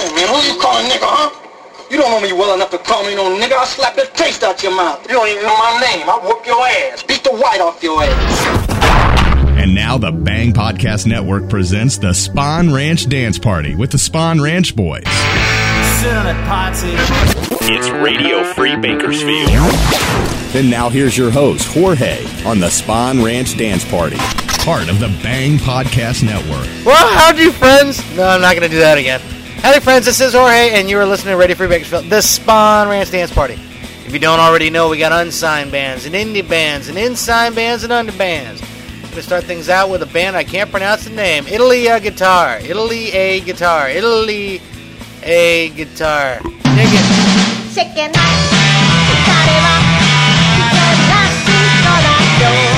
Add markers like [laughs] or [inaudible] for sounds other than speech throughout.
Hey, man, who you calling nigga, huh? You don't know me well enough to call me no nigga. I'll slap the taste out your mouth. You don't even know my name. I'll whoop your ass. Beat the white off your ass. And now the Bang Podcast Network presents the Spawn Ranch Dance Party with the Spawn Ranch Boys. Sit on it, Potsy. It's Radio Free Bakersfield. And now here's your host, Jorge, on the Spawn Ranch Dance Party, part of the Bang Podcast Network. Well, how'd you, friends. No, I'm not going to do that again. Howdy, friends. This is Jorge, and you are listening to Radio Free Bakersfield, the Spawn Ranch Dance Party. If you don't already know, we got unsigned bands and indie bands and insigned bands and under bands. I'm to start things out with a band I can't pronounce the name. Italy a guitar. Italy a guitar. Italy a guitar. Dig it. 世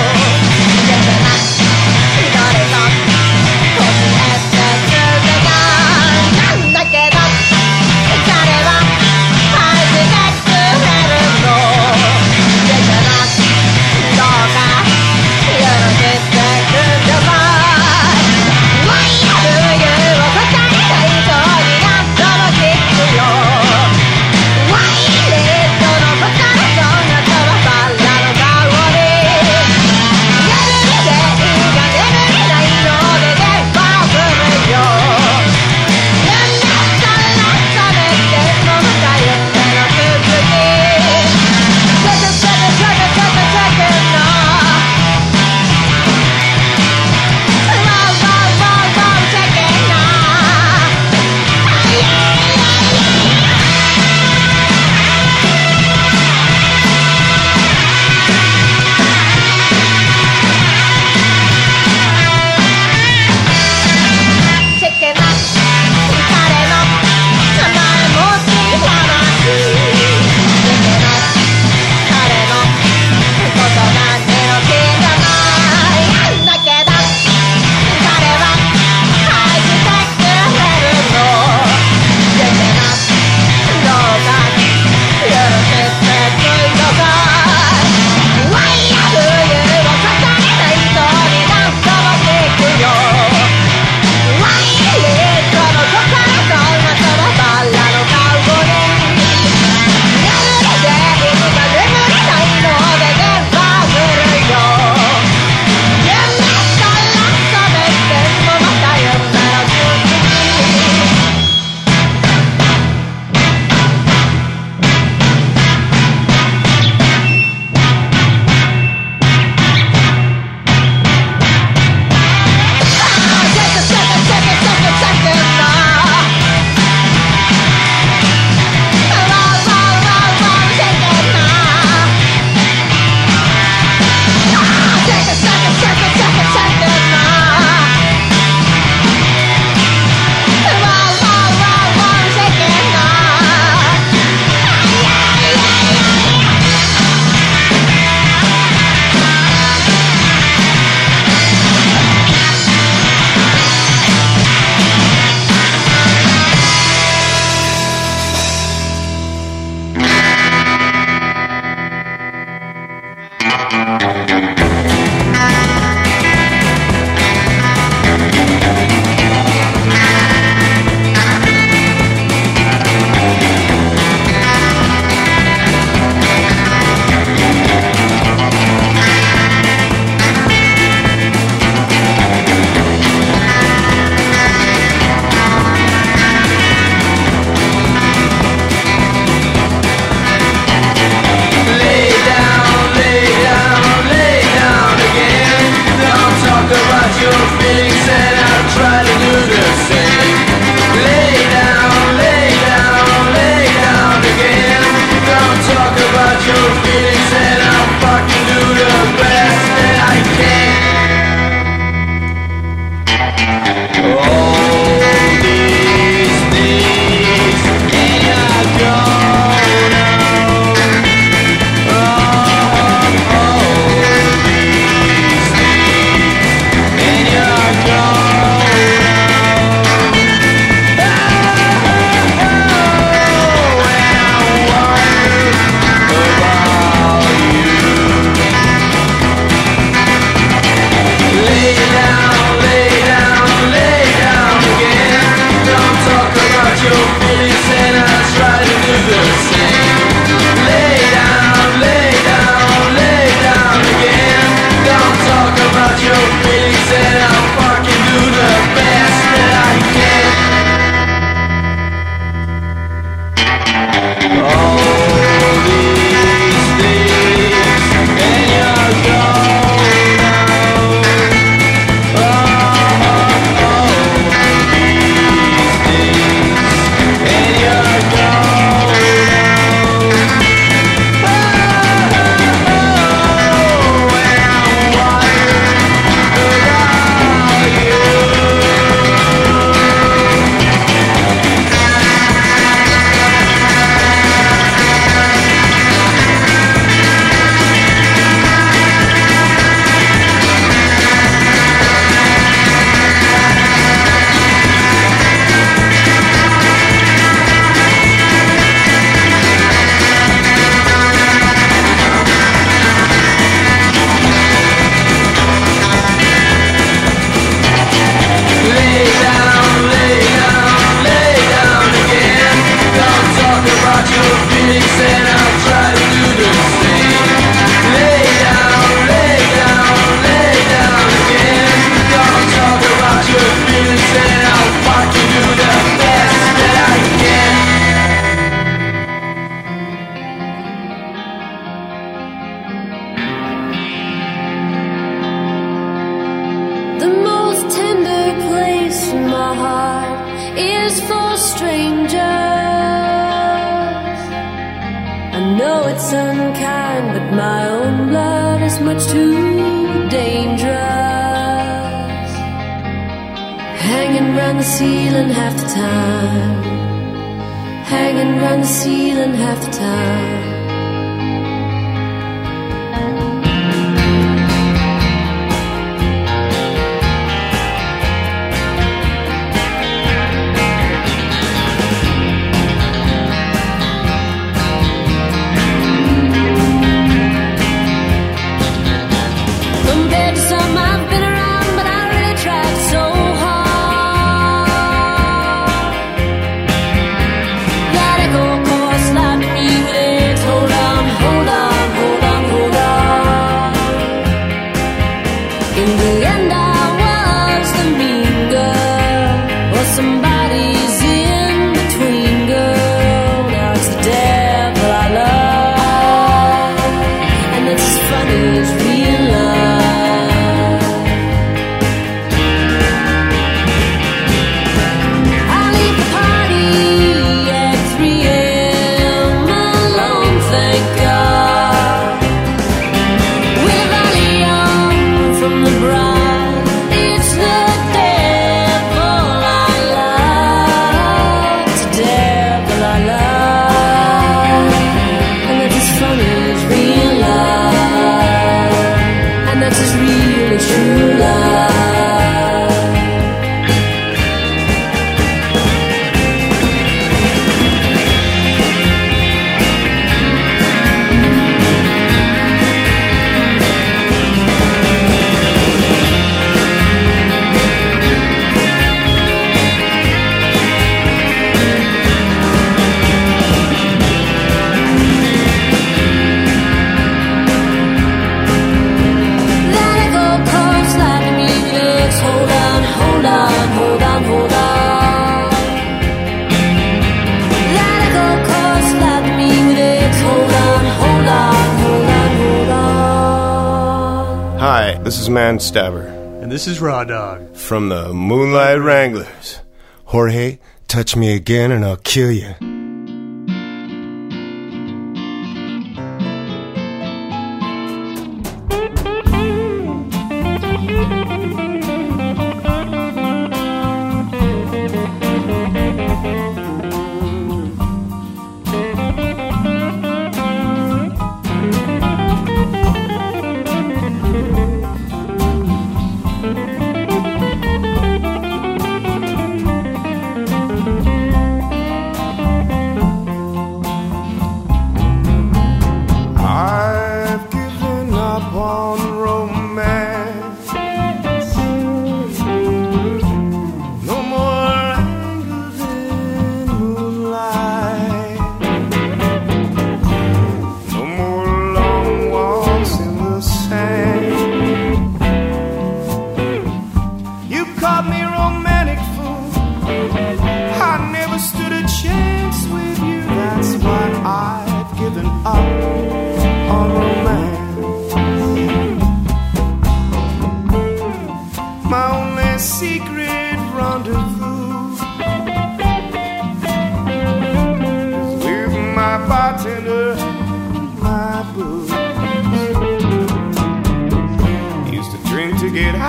Stabber. And this is Raw Dog. From the Moonlight Wranglers. Jorge, touch me again and I'll kill you.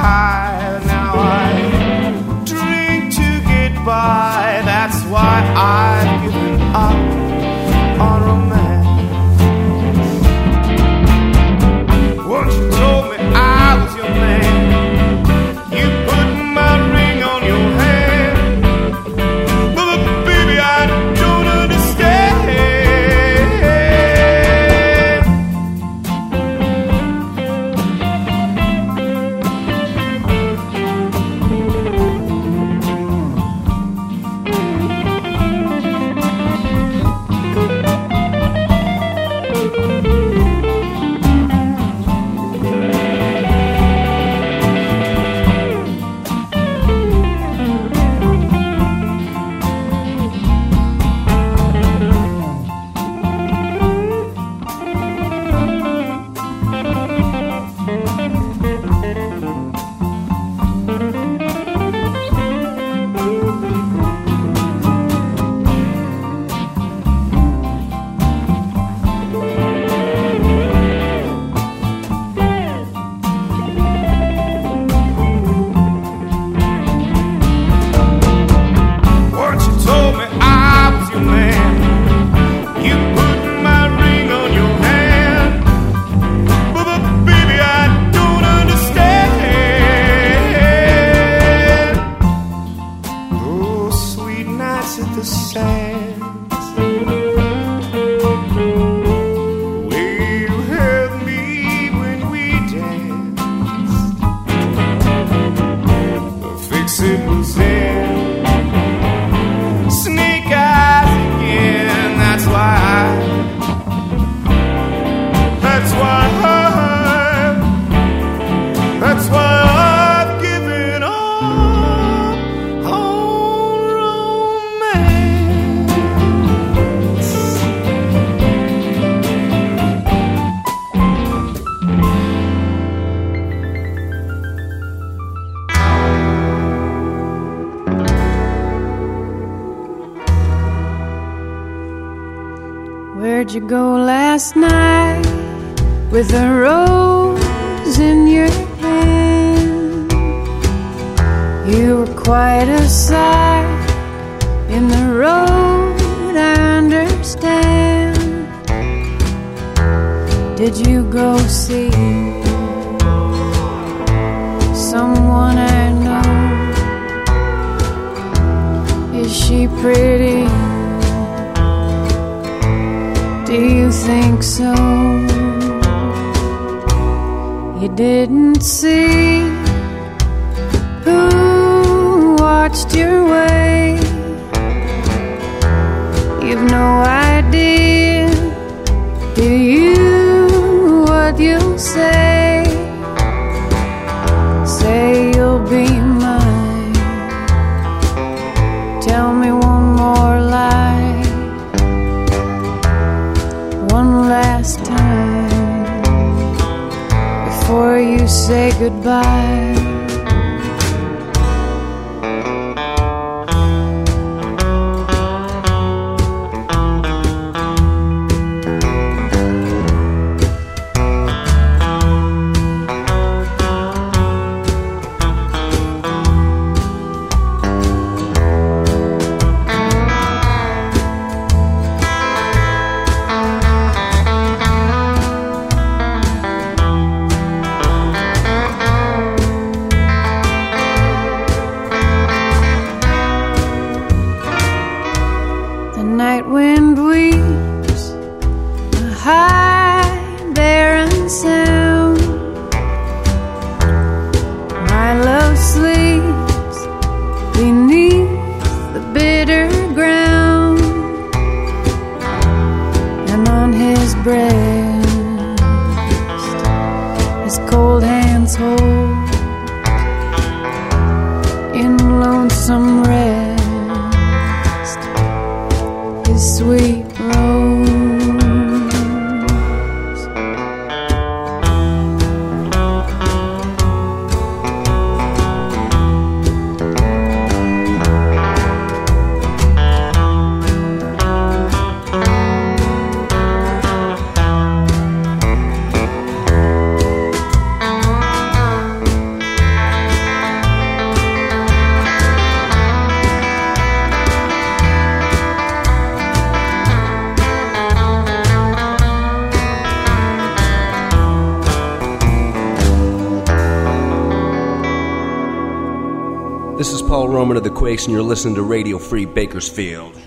high. Now I drink to get by. That's why I've given up. You go last night with a rose in your hand? You were quite a sight in the road, I understand. Did you go see someone I know? Is she pretty? Think so? You didn't see who watched your way. You've no idea, say goodbye. Sound. And you're listening to Radio Free Bakersfield.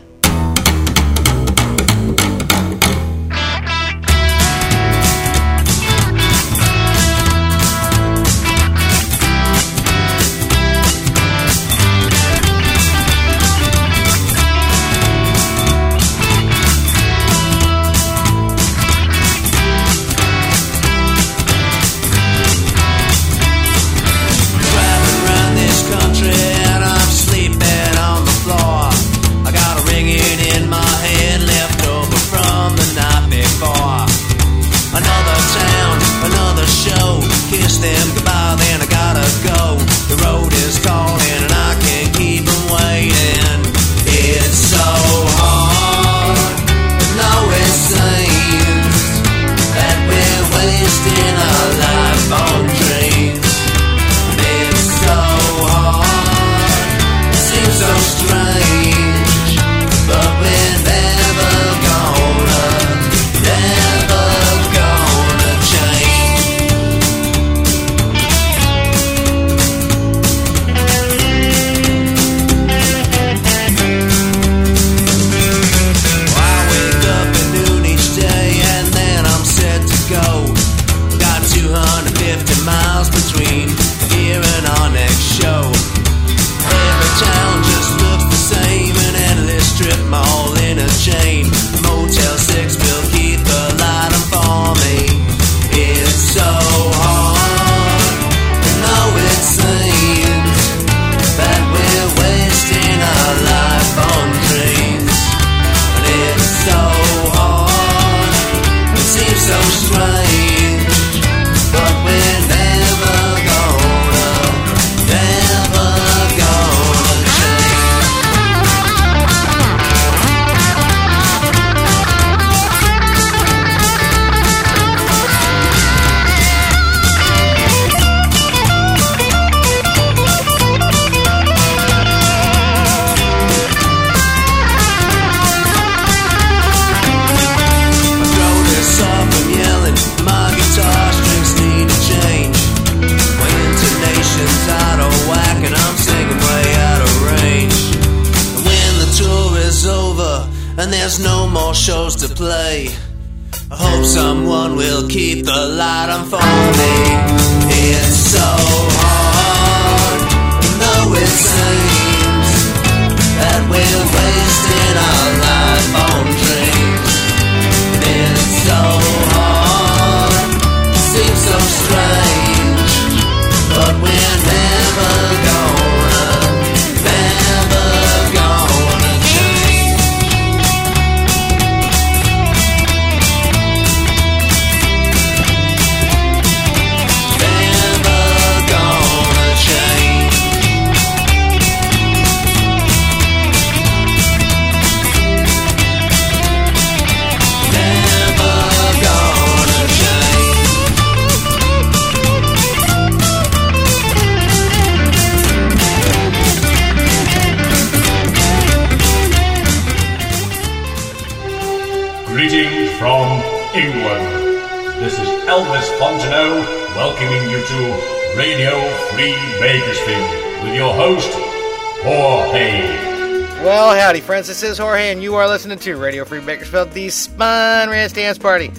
Howdy, friends. This is Jorge, and you are listening to Radio Free Bakersfield, the Spawn Ranch Dance Party.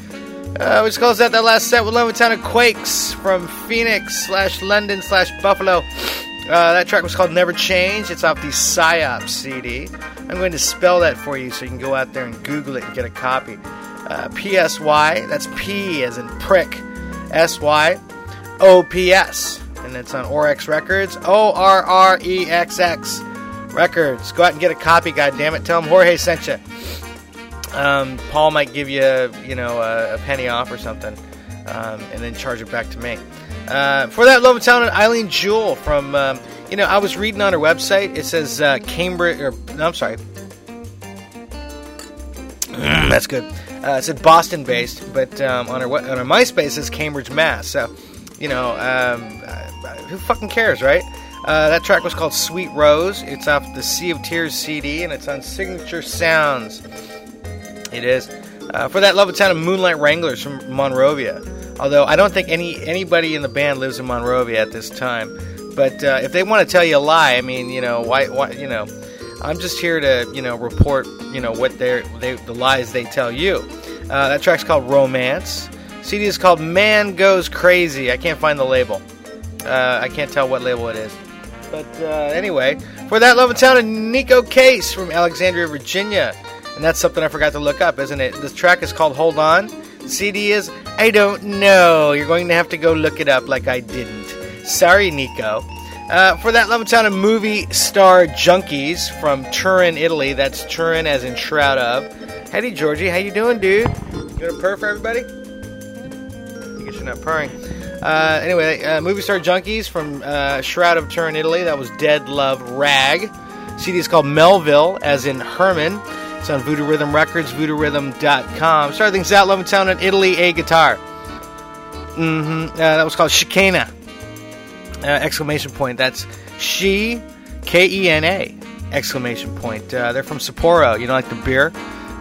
Uh, we just closed out that last set with Levittown of Quakes from Phoenix slash London slash Buffalo. Uh, that track was called Never Change. It's off the PSYOP CD. I'm going to spell that for you so you can go out there and Google it and get a copy. Uh, PSY, that's P as in prick, S Y O P S. And it's on Orex Records, O R R E X X Records. Go out and get a copy, God damn it! Tell them Jorge sent you. Um, Paul might give you, you know, a, a penny off or something, um, and then charge it back to me. Uh, for that, Levittown and Eileen Jewell from, um, you know, I was reading on her website. It says uh, Cambridge, or no, I'm sorry, [clears throat] that's good. Uh, it said Boston based, but um, on her on her MySpace it says Cambridge, Mass. So, you know, um, uh, who fucking cares, right? Uh, that track was called Sweet Rose. It's off the Sea of Tears CD, and it's on Signature Sounds. It is. Uh, for that Love Town of Moonlight Wranglers from Monrovia. Although I don't think any anybody in the band lives in Monrovia at this time. But uh, if they want to tell you a lie, I mean, you know, why, why, you know, I'm just here to, you know, report, you know, what they're, they, the lies they tell you. Uh, that track's called Romance. CD is called Man Goes Crazy. I can't find the label. Uh, I can't tell what label it is. But uh, anyway, for that Love and Town and Neko Case from Alexandria, Virginia. And that's something I forgot to look up, isn't it? This track is called Hold On. The CD is I Don't Know. You're going to have to go look it up like I didn't. Sorry, Neko. Uh, for that Love and Town and Movie Star Junkies from Turin, Italy. That's Turin as in Shroud of. Howdy, Georgie. How you doing, dude? You gonna purr for everybody? I guess you're not purring. Uh, anyway, uh, Movie Star Junkies from uh, Shroud of Turin, Italy. That was Dead Love Rag. CD is called Melville, as in Herman. It's on Voodoo Rhythm Records, voodooRhythm.com. Start things out, Love and Town in Italy, a guitar. Mm-hmm. Uh, that was called Chicana. Uh, exclamation point. That's she, K E N A, exclamation point. Uh, they're from Sapporo. You know, like the beer?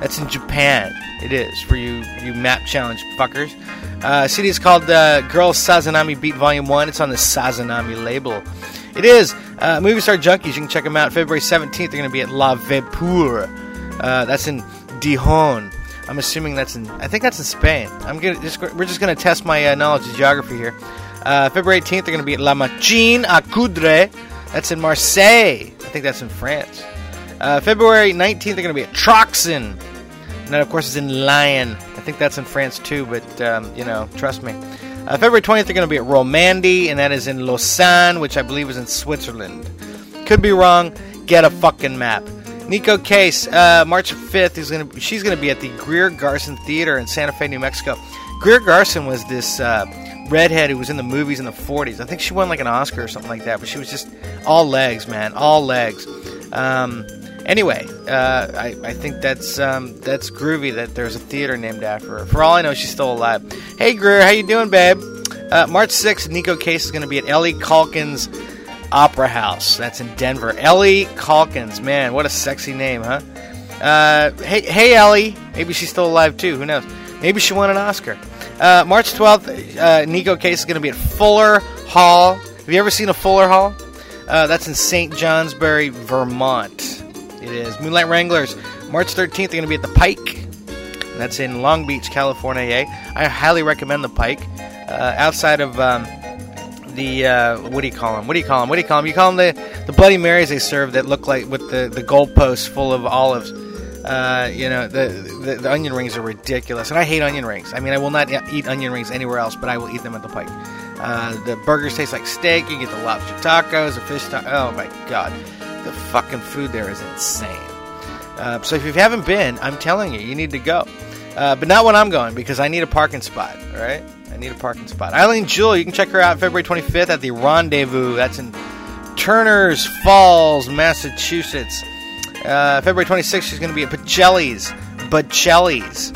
That's in Japan. It is for you, you map challenge fuckers. Uh, CD is called uh, Girls Sazanami Beat Volume 1. It's on the Sazanami label. It is. Uh, Movie Star Junkies. You can check them out. February 17th, they're going to be at La Vapeur. Uh, that's in Dijon. I'm assuming that's in. I think that's in Spain. I'm gonna just. We're just gonna test my uh, knowledge of geography here. Uh, February 18th, they're gonna be at La Machine à Coudre. That's in Marseille. I think that's in France. Uh, February 19th, they're gonna be at Troxen. And that, of course, is in Lyon. Think that's in France too, but um, you know, trust me. Uh, February 20th, they're going to be at Romandie, and that is in Lausanne, which I believe is in Switzerland. Could be wrong. Get a fucking map. Neko Case, uh, March 5th, is gonna, she's going to be at the Greer Garson Theater in Santa Fe, New Mexico. Greer Garson was this uh, redhead who was in the movies in the 40s. I think she won like an Oscar or something like that, but she was just all legs, man, all legs. Um, anyway, uh, I, I think that's um, that's groovy that there's a theater named after her. For all I know, she's still alive. Hey, Greer, how you doing, babe? Uh, March 6th, Neko Case is going to be at Ellie Caulkins Opera House. That's in Denver. Ellie Caulkins, man, what a sexy name, huh? Uh, hey, hey, Ellie. Maybe she's still alive too. Who knows? Maybe she won an Oscar. Uh, March 12th, uh, Neko Case is going to be at Fuller Hall. Have you ever seen a Fuller Hall? Uh, that's in St. Johnsbury, Vermont. It is Moonlight Wranglers. March 13th, they're going to be at the Pike. That's in Long Beach, California. eh? I highly recommend the Pike. Uh, outside of um, the uh, what do you call them? What do you call them? What do you call them? You call them the the Bloody Marys they serve that look like with the the goalposts full of olives. Uh, you know the, the the onion rings are ridiculous, and I hate onion rings. I mean, I will not eat onion rings anywhere else, but I will eat them at the Pike. Uh, the burgers taste like steak. You get the lobster tacos, the fish tacos. Oh my god, the fucking food there is insane. Uh, so if you haven't been, I'm telling you, you need to go. Uh, but not when I'm going because I need a parking spot. All right, I need a parking spot. Eileen Jewell, you can check her out February 25th at the Rendezvous. That's in Turner's Falls, Massachusetts. Uh, February 26th, she's going to be at Pacelli's. Pacelli's.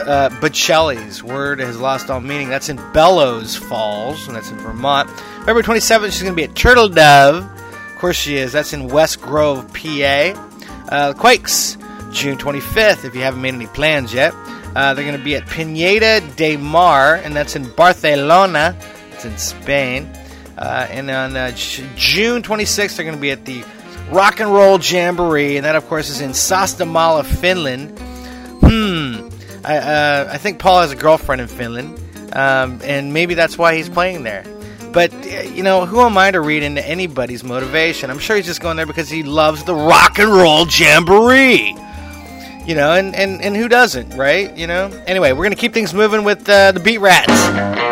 Uh, Pacelli's. Word has lost all meaning. That's in Bellows Falls, and that's in Vermont. February 27th, she's going to be at Turtle Dove. Course, she is. That's in West Grove, PA. Uh, Quakes, June 25th, if you haven't made any plans yet. Uh, they're going to be at Pineda de Mar, and that's in Barcelona. It's in Spain. Uh, and on uh, J- June 26th, they're going to be at the Rock and Roll Jamboree, and that, of course, is in Sastamala, Finland. Hmm. I, uh, I think Paul has a girlfriend in Finland, um, and maybe that's why he's playing there. But, uh, you know, who am I to read into anybody's motivation? I'm sure he's just going there because he loves the Rock and Roll Jamboree. You know, and, and, and who doesn't, right? You know? Anyway, we're going to keep things moving with uh, the Beat Rats.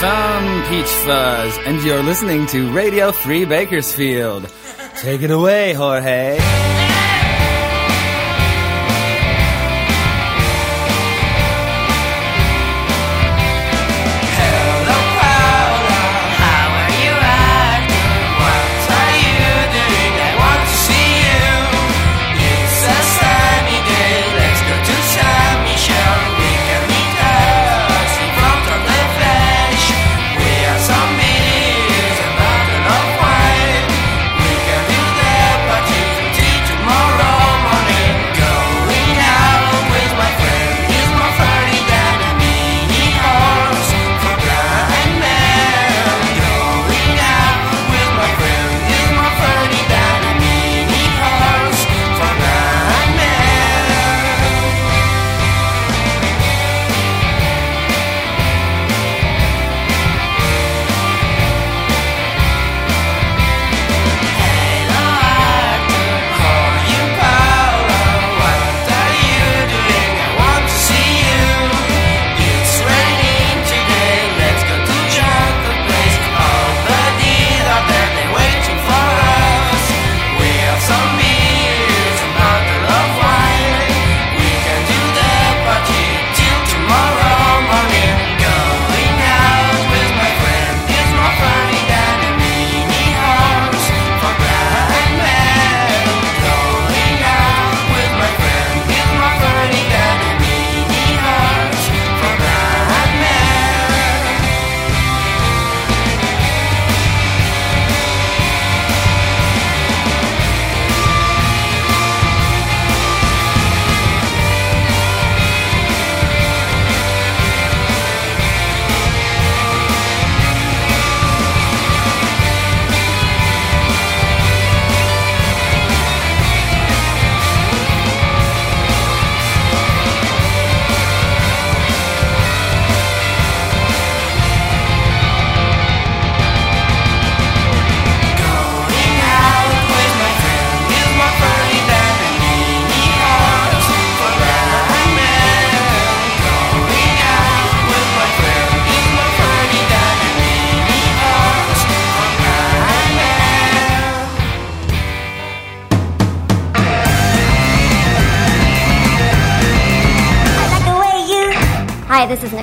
Some peach fuzz, and you're listening to Radio Free Bakersfield. Take it away, Jorge.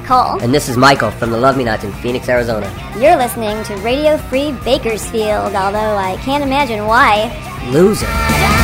Nicole. And this is Michael from the Love Me Nots in Phoenix, Arizona. You're listening to Radio Free Bakersfield, although I can't imagine why. Loser.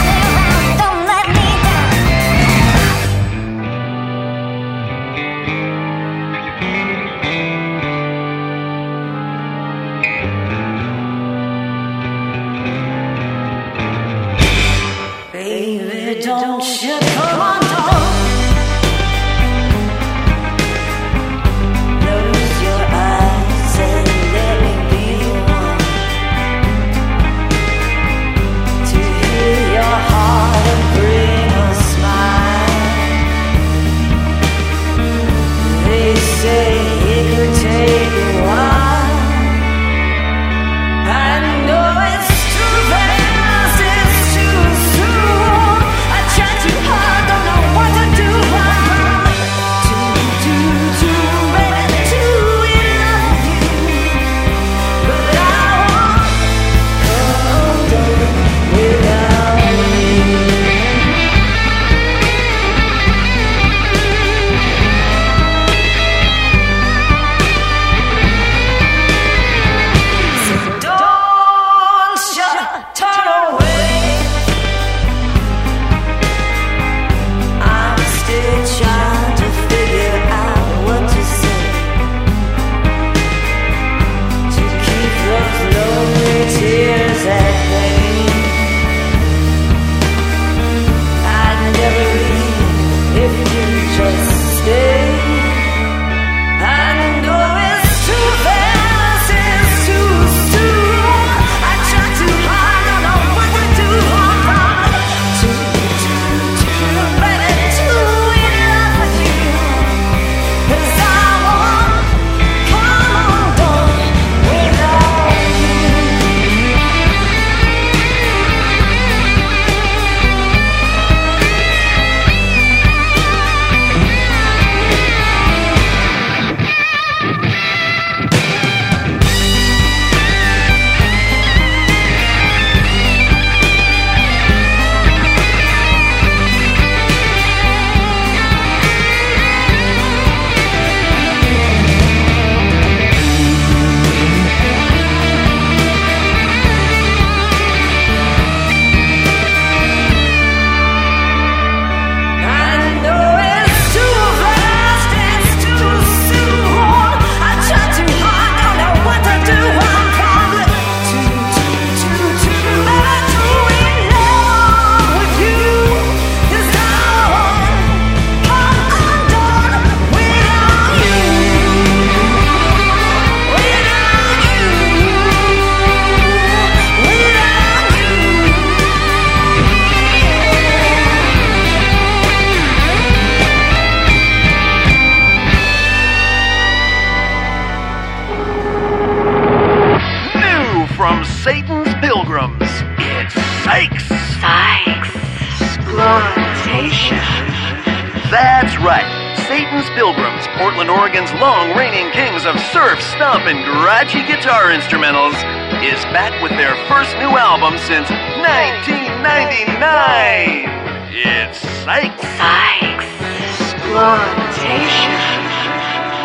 Surf, stomp, and garagey guitar instrumentals, is back with their first new album since 1999. It's Psych. Psych. Exploitation.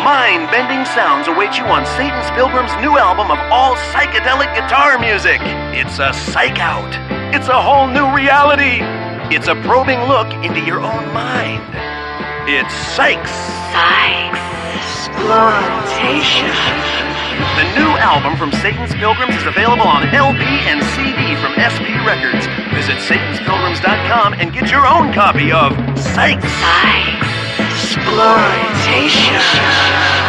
Mind-bending sounds await you on Satan's Pilgrim's new album of all psychedelic guitar music. It's a psych out. It's a whole new reality. It's a probing look into your own mind. It's Psychs. Psychs. Exploitation. The new album from Satan's Pilgrims is available on LP and CD from SP Records. Visit satanspilgrims.com and get your own copy of. Psychs. Exploitation.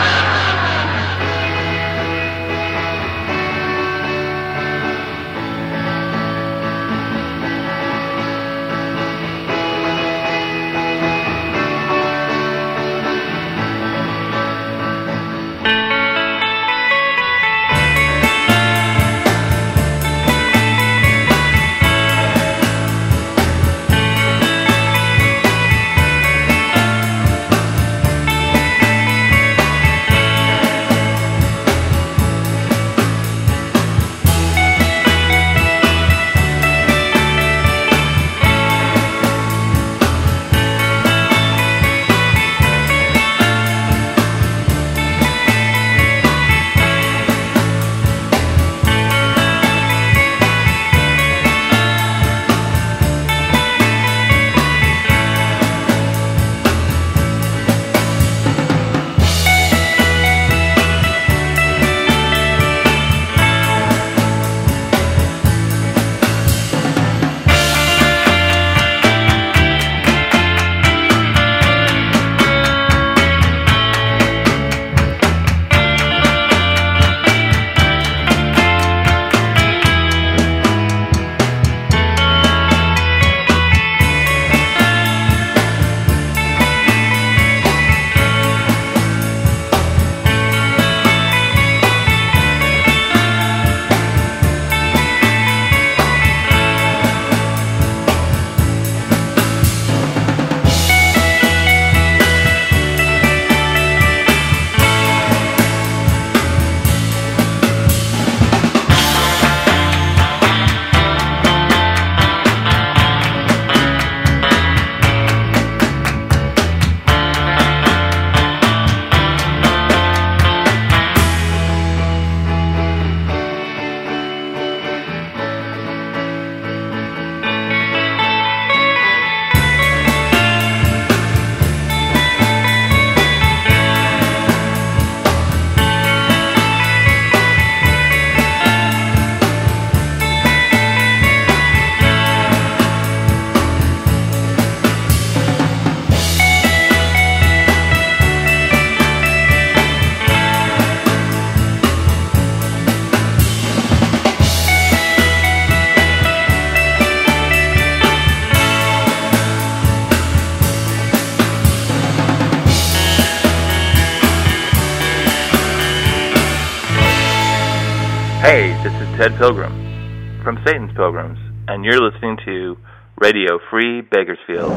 Ted Pilgrim from Satan's Pilgrims, and you're listening to Radio Free Bakersfield.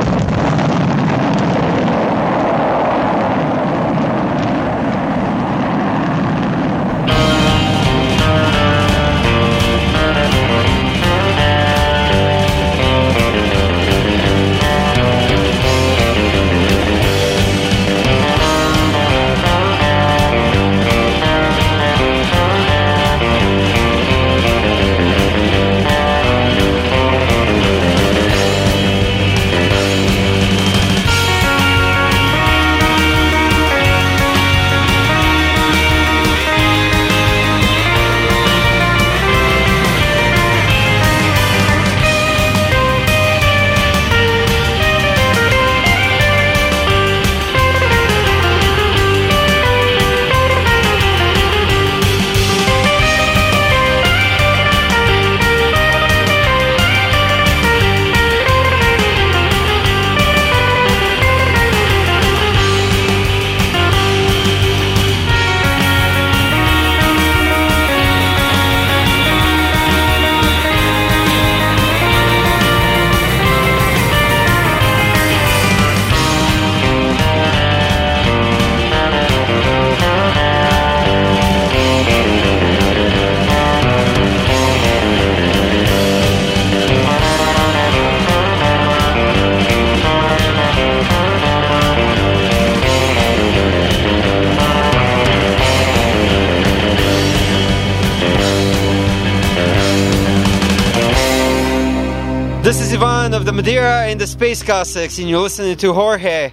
Space Cossacks, and you're listening to Jorge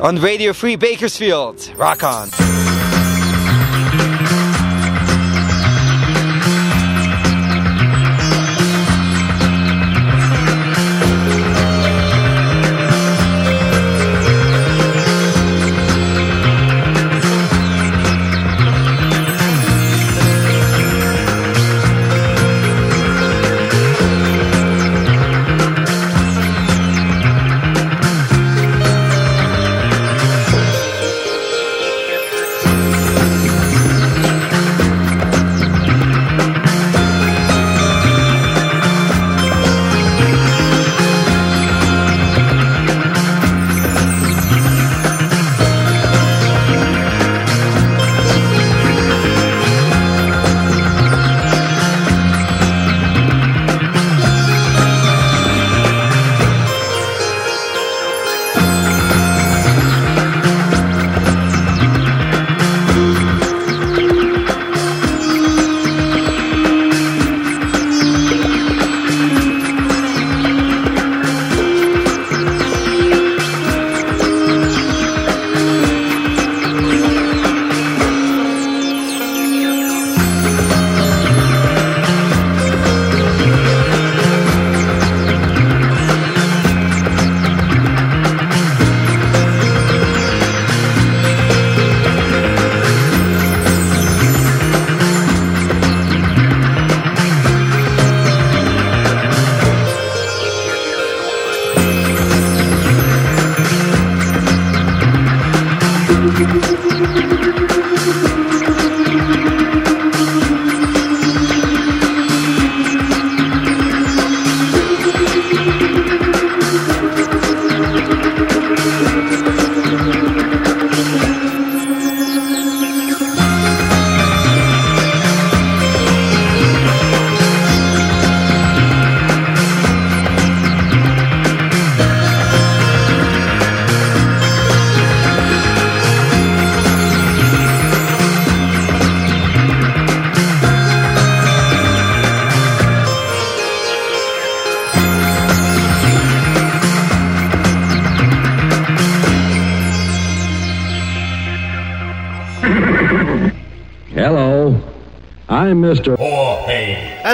on Radio Free Bakersfield. Rock on.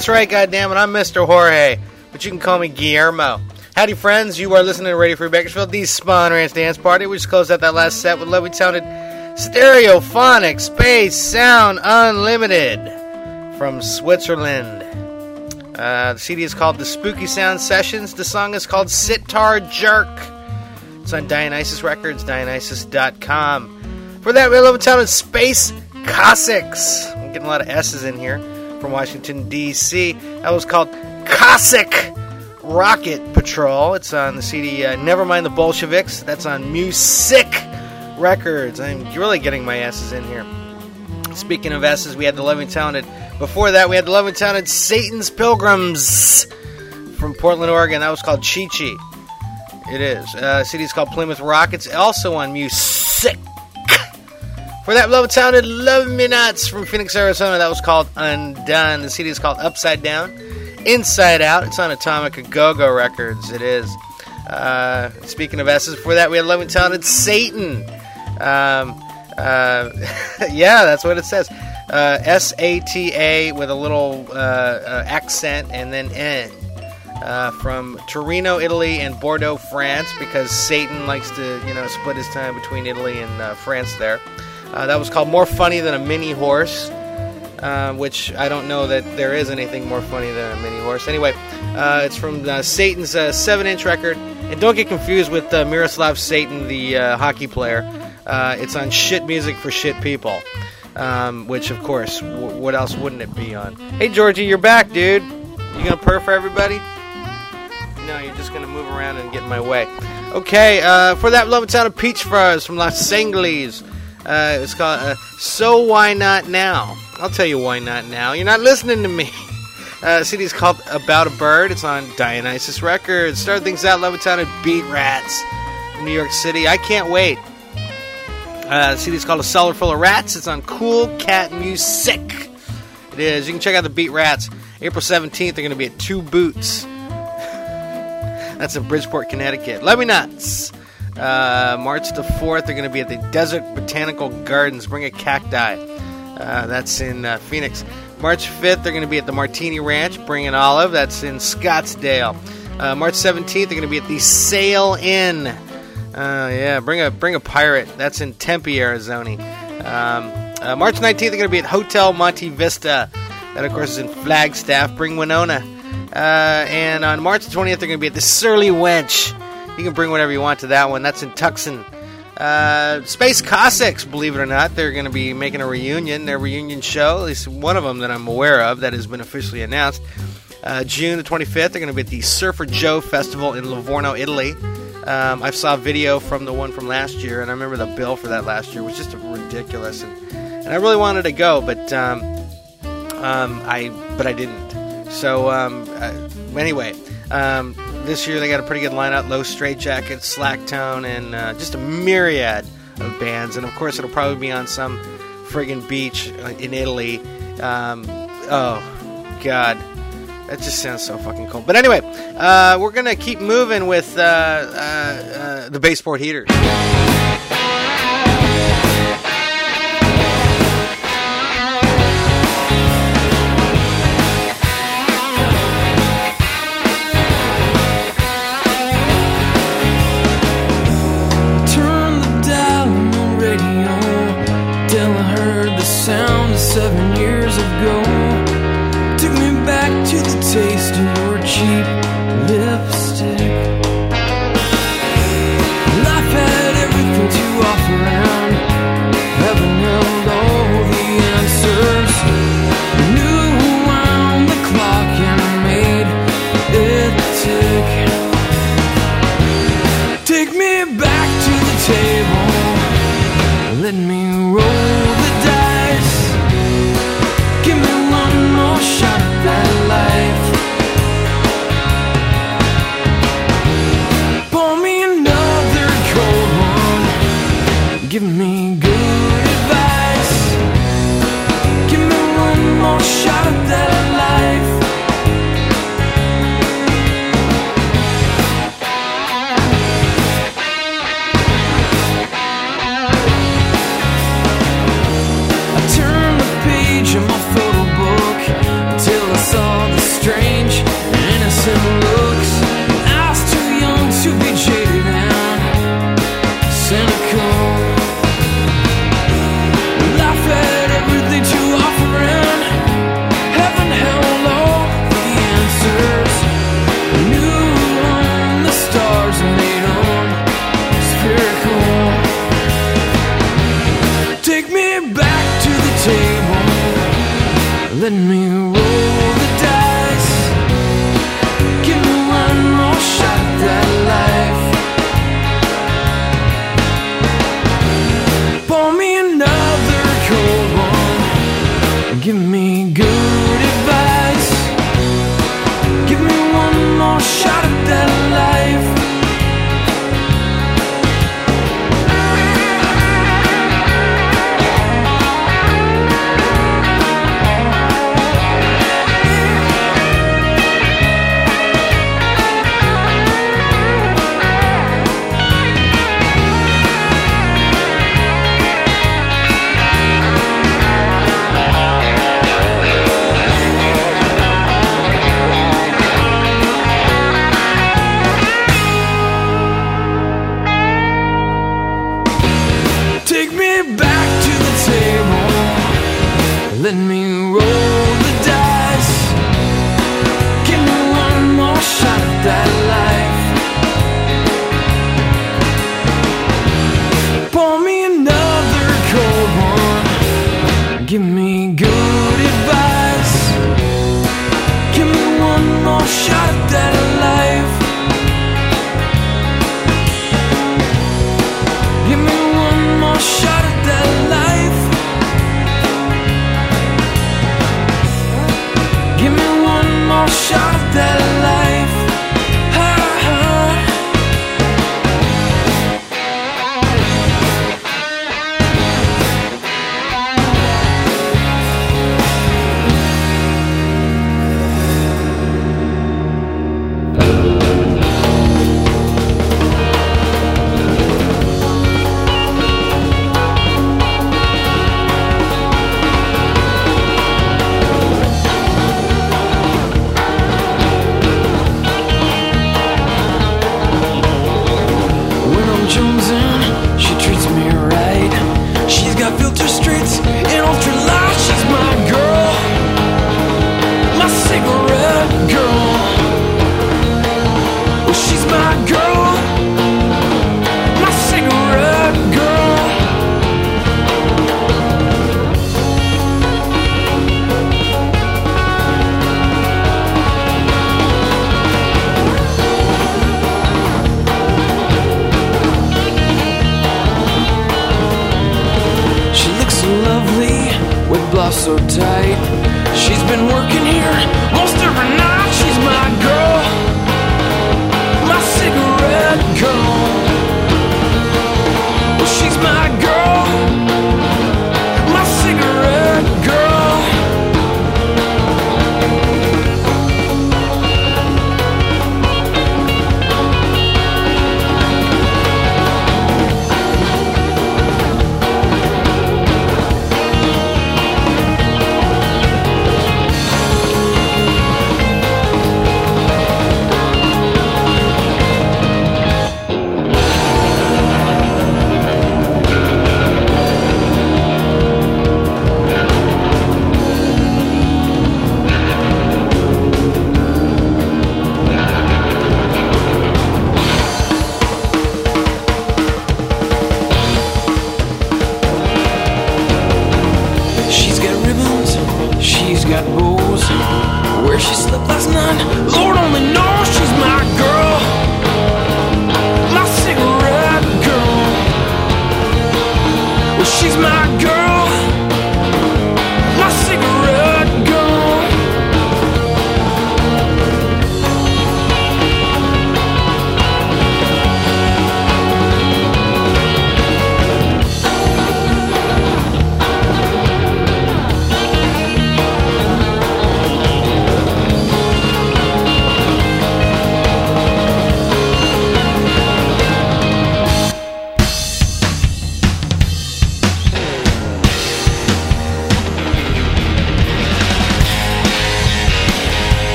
That's right, goddammit. I'm Mr. Jorge, but you can call me Guillermo. Howdy, friends. You are listening to Radio Free Bakersfield, the Spawn Ranch Dance Party. We just closed out that last set with lovely sounded Stereophonic Space Sound Unlimited from Switzerland. Uh, the CD is called The Spooky Sound Sessions. The song is called Sitar Jerk. It's on Dionysus Records, Dionysus.com. For that, we a sounded Space Cossacks. I'm getting a lot of S's in here from Washington, D.C. That was called Cossack Rocket Patrol. It's on the CD uh, Nevermind the Bolsheviks. That's on Musick Records. I'm really getting my asses in here. Speaking of asses, we had the Loving Talented. Before that, we had the Loving Talented Satan's Pilgrims from Portland, Oregon. That was called Chi Chi. It is. Uh, city's called Plymouth Rock. It's also on Music. For that love sounded Love Me Nots from Phoenix, Arizona. That was called Undone. The CD is called Upside Down, Inside Out. It's on Atomic Go Go Records. It is. Uh, speaking of S's, before that we had Love and Talented Satan. Um, uh, [laughs] yeah, that's what it says. Uh, S A T A with a little uh, uh, accent and then N. Uh, from Torino, Italy, and Bordeaux, France, because Satan likes to, you know, split his time between Italy and France there. Uh, that was called More Funny Than a Mini Horse, uh, which I don't know that there is anything more funny than a mini horse. Anyway, uh, it's from uh, Satan's uh, 7 inch record. And don't get confused with uh, Miroslav Satan, the hockey player. It's on Shit Music for Shit People, um, which, of course, w- what else wouldn't it be on? Hey, Georgie, you're back, dude. You gonna purr for everybody? No, you're just gonna move around and get in my way. Okay, for that love it's out of Peach Fuzz from Los Angeles. Uh, it's called uh, So Why Not Now? I'll tell you why not now. You're not listening to me. [laughs] Uh, CD is called About a Bird. It's on Dionysus Records. Start things out, love and Beat Rats from New York City. I can't wait. Uh, CD is called A Cellar Full of Rats. It's on Cool Cat Music. It is. You can check out the Beat Rats. April 17th, they're going to be at Two Boots. [laughs] That's in Bridgeport, Connecticut. Let me nuts. Uh, March the 4th, they're going to be at the Desert Botanical Gardens. Bring a cacti. Uh, that's in uh, Phoenix. March 5th, they're going to be at the Martini Ranch. Bring an olive. That's in Scottsdale. Uh, March 17th, they're going to be at the Sail Inn. Uh, yeah, bring a bring a pirate. That's in Tempe, Arizona. Um, uh, March 19th, they're going to be at Hotel Monte Vista. That, of course, is in Flagstaff. Bring Winona. And on March 20th, they're going to be at the Surly Wench. You can bring whatever you want to that one. That's in Tucson. Uh, Space Cossacks, believe it or not, they're going to be making a reunion, their reunion show, at least one of them that I'm aware of that has been officially announced. Uh, June the 25th, they're going to be at the Surfer Joe Festival in Livorno, Italy. Um, I saw a video from the one from last year, and I remember the bill for that last year was just ridiculous, and, and I really wanted to go, but um, um, I but I didn't. So um, uh, anyway, um, this year they got a pretty good lineup: Los Straitjackets, Slack Tone, and uh, just a myriad of bands. And of course, it'll probably be on some friggin' beach uh, in Italy. Um, oh God, that just sounds so fucking cool. But anyway, uh, we're gonna keep moving with uh, uh, the Baseport Heaters.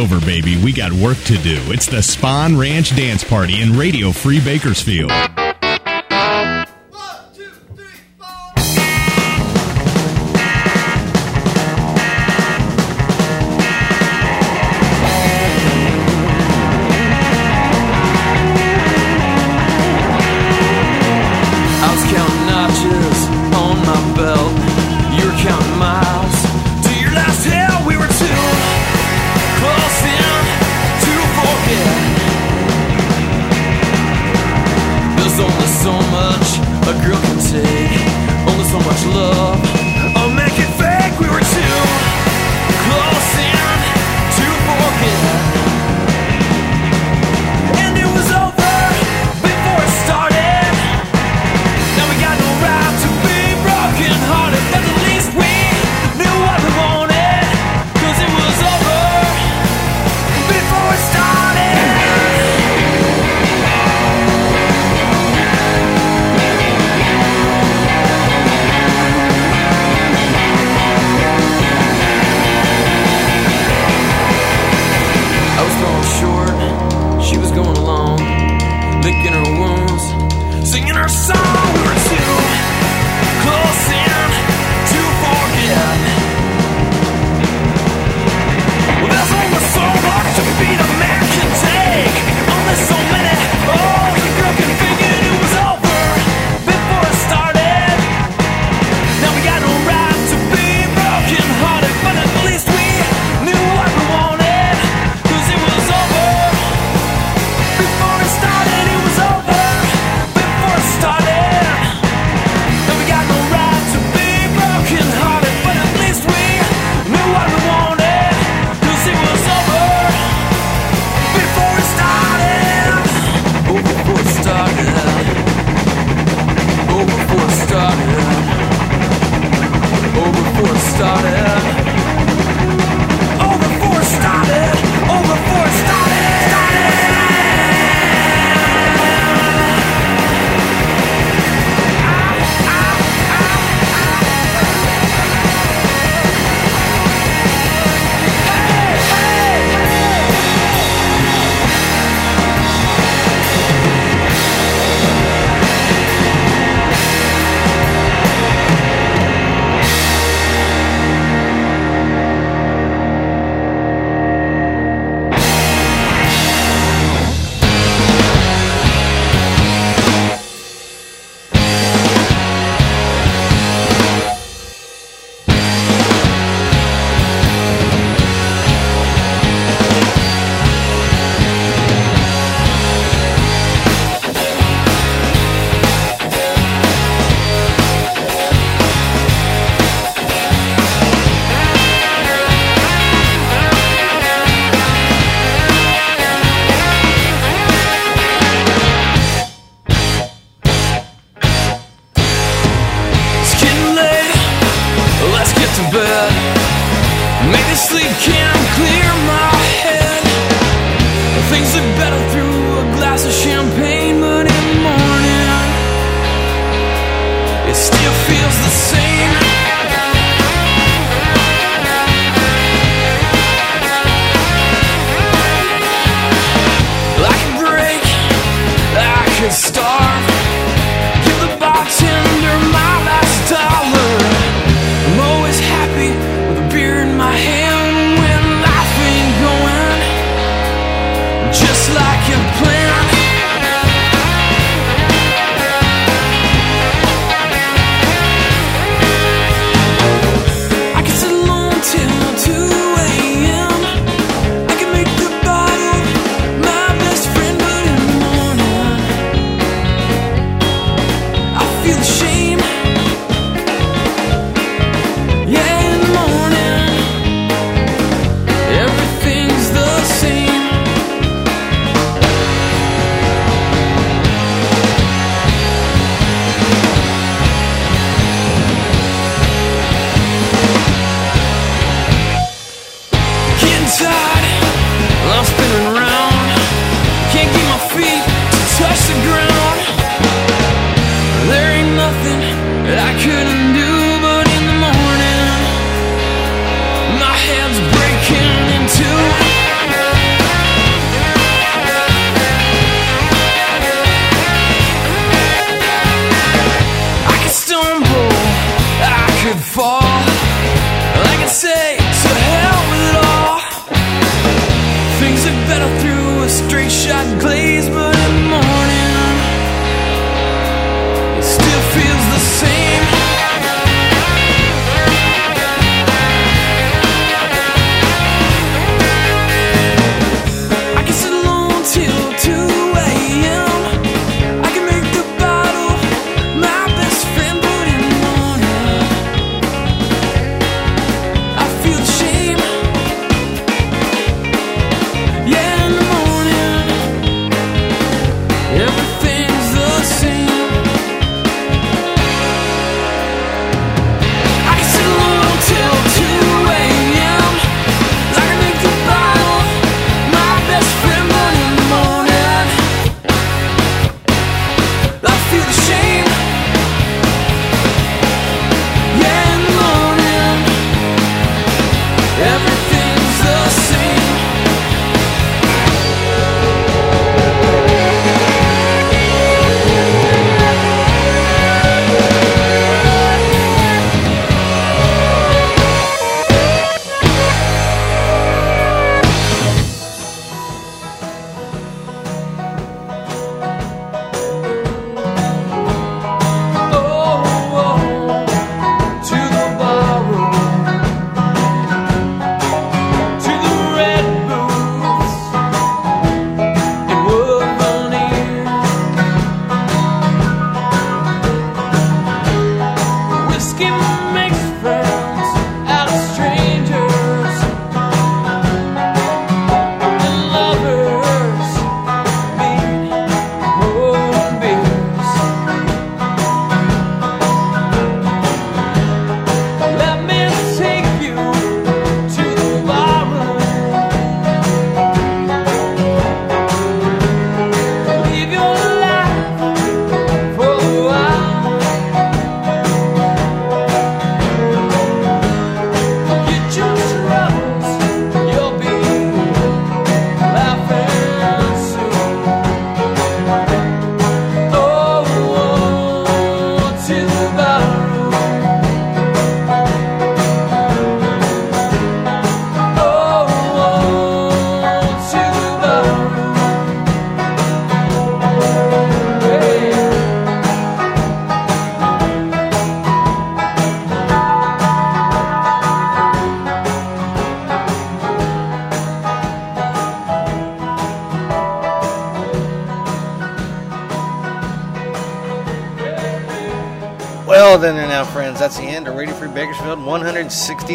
over, baby. We got work to do. It's the Spawn Ranch Dance Party in Radio Free Bakersfield.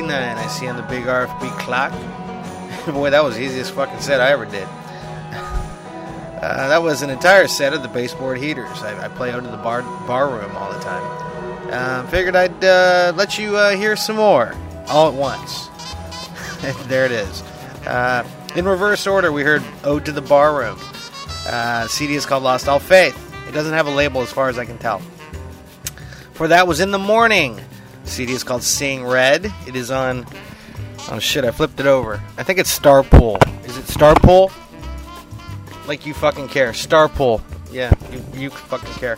169. I see on the big RFB clock. [laughs] Boy, that was the easiest fucking set I ever did. [laughs] Uh, that was an entire set of the baseboard heaters. I, I play out in the bar bar room all the time. Um, figured I'd uh, let you uh, hear some more all at once. [laughs] there it is. Uh, in reverse order, we heard "Ode to the Barroom." Uh, CD is called "Lost All Faith." It doesn't have a label, as far as I can tell. For that was in the morning. CD is called Seeing Red. It is on. Oh shit! I flipped it over. I think it's Starpool. Is it Starpool? Like you fucking care. Starpool. Yeah, you, you fucking care.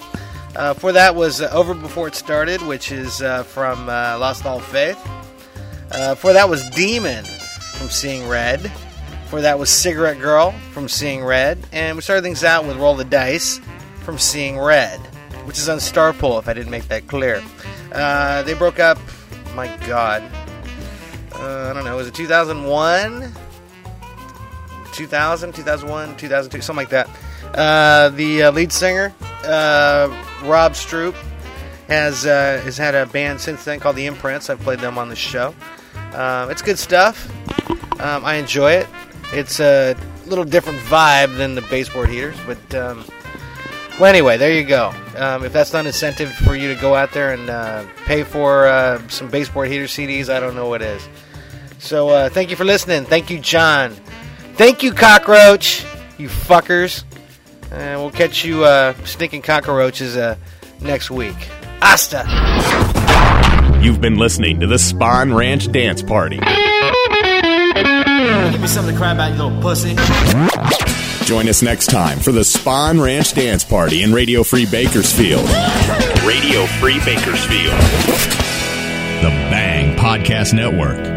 Uh, for that was uh, Over Before It Started, which is uh, from uh, Lost All Faith. Uh, for that was Demon from Seeing Red. For that was Cigarette Girl from Seeing Red. And we started things out with Roll the Dice from Seeing Red, which is on Starpool, if I didn't make that clear. Uh, they broke up, my god. Uh, I don't know, was it 2001? 2000, 2001, 2002, something like that. Uh, the uh, lead singer, uh, Rob Stroop, has uh, has had a band since then called The Imprints. I've played them on the show. Um, it's good stuff. Um, I enjoy it. It's a little different vibe than the baseboard heaters, but um, well, anyway, there you go. Um, if that's not incentive for you to go out there and uh, pay for uh, some baseboard heater CDs, I don't know what is. So uh, thank you for listening. Thank you, John. Thank you, Cockroach. You fuckers. And we'll catch you uh, stinking cockroaches uh, next week. Hasta. You've been listening to the Spawn Ranch Dance Party. Give me something to cry about, you little pussy. Join us next time for the Spawn Ranch Dance Party in Radio Free Bakersfield. Radio Free Bakersfield. The Bang Podcast Network.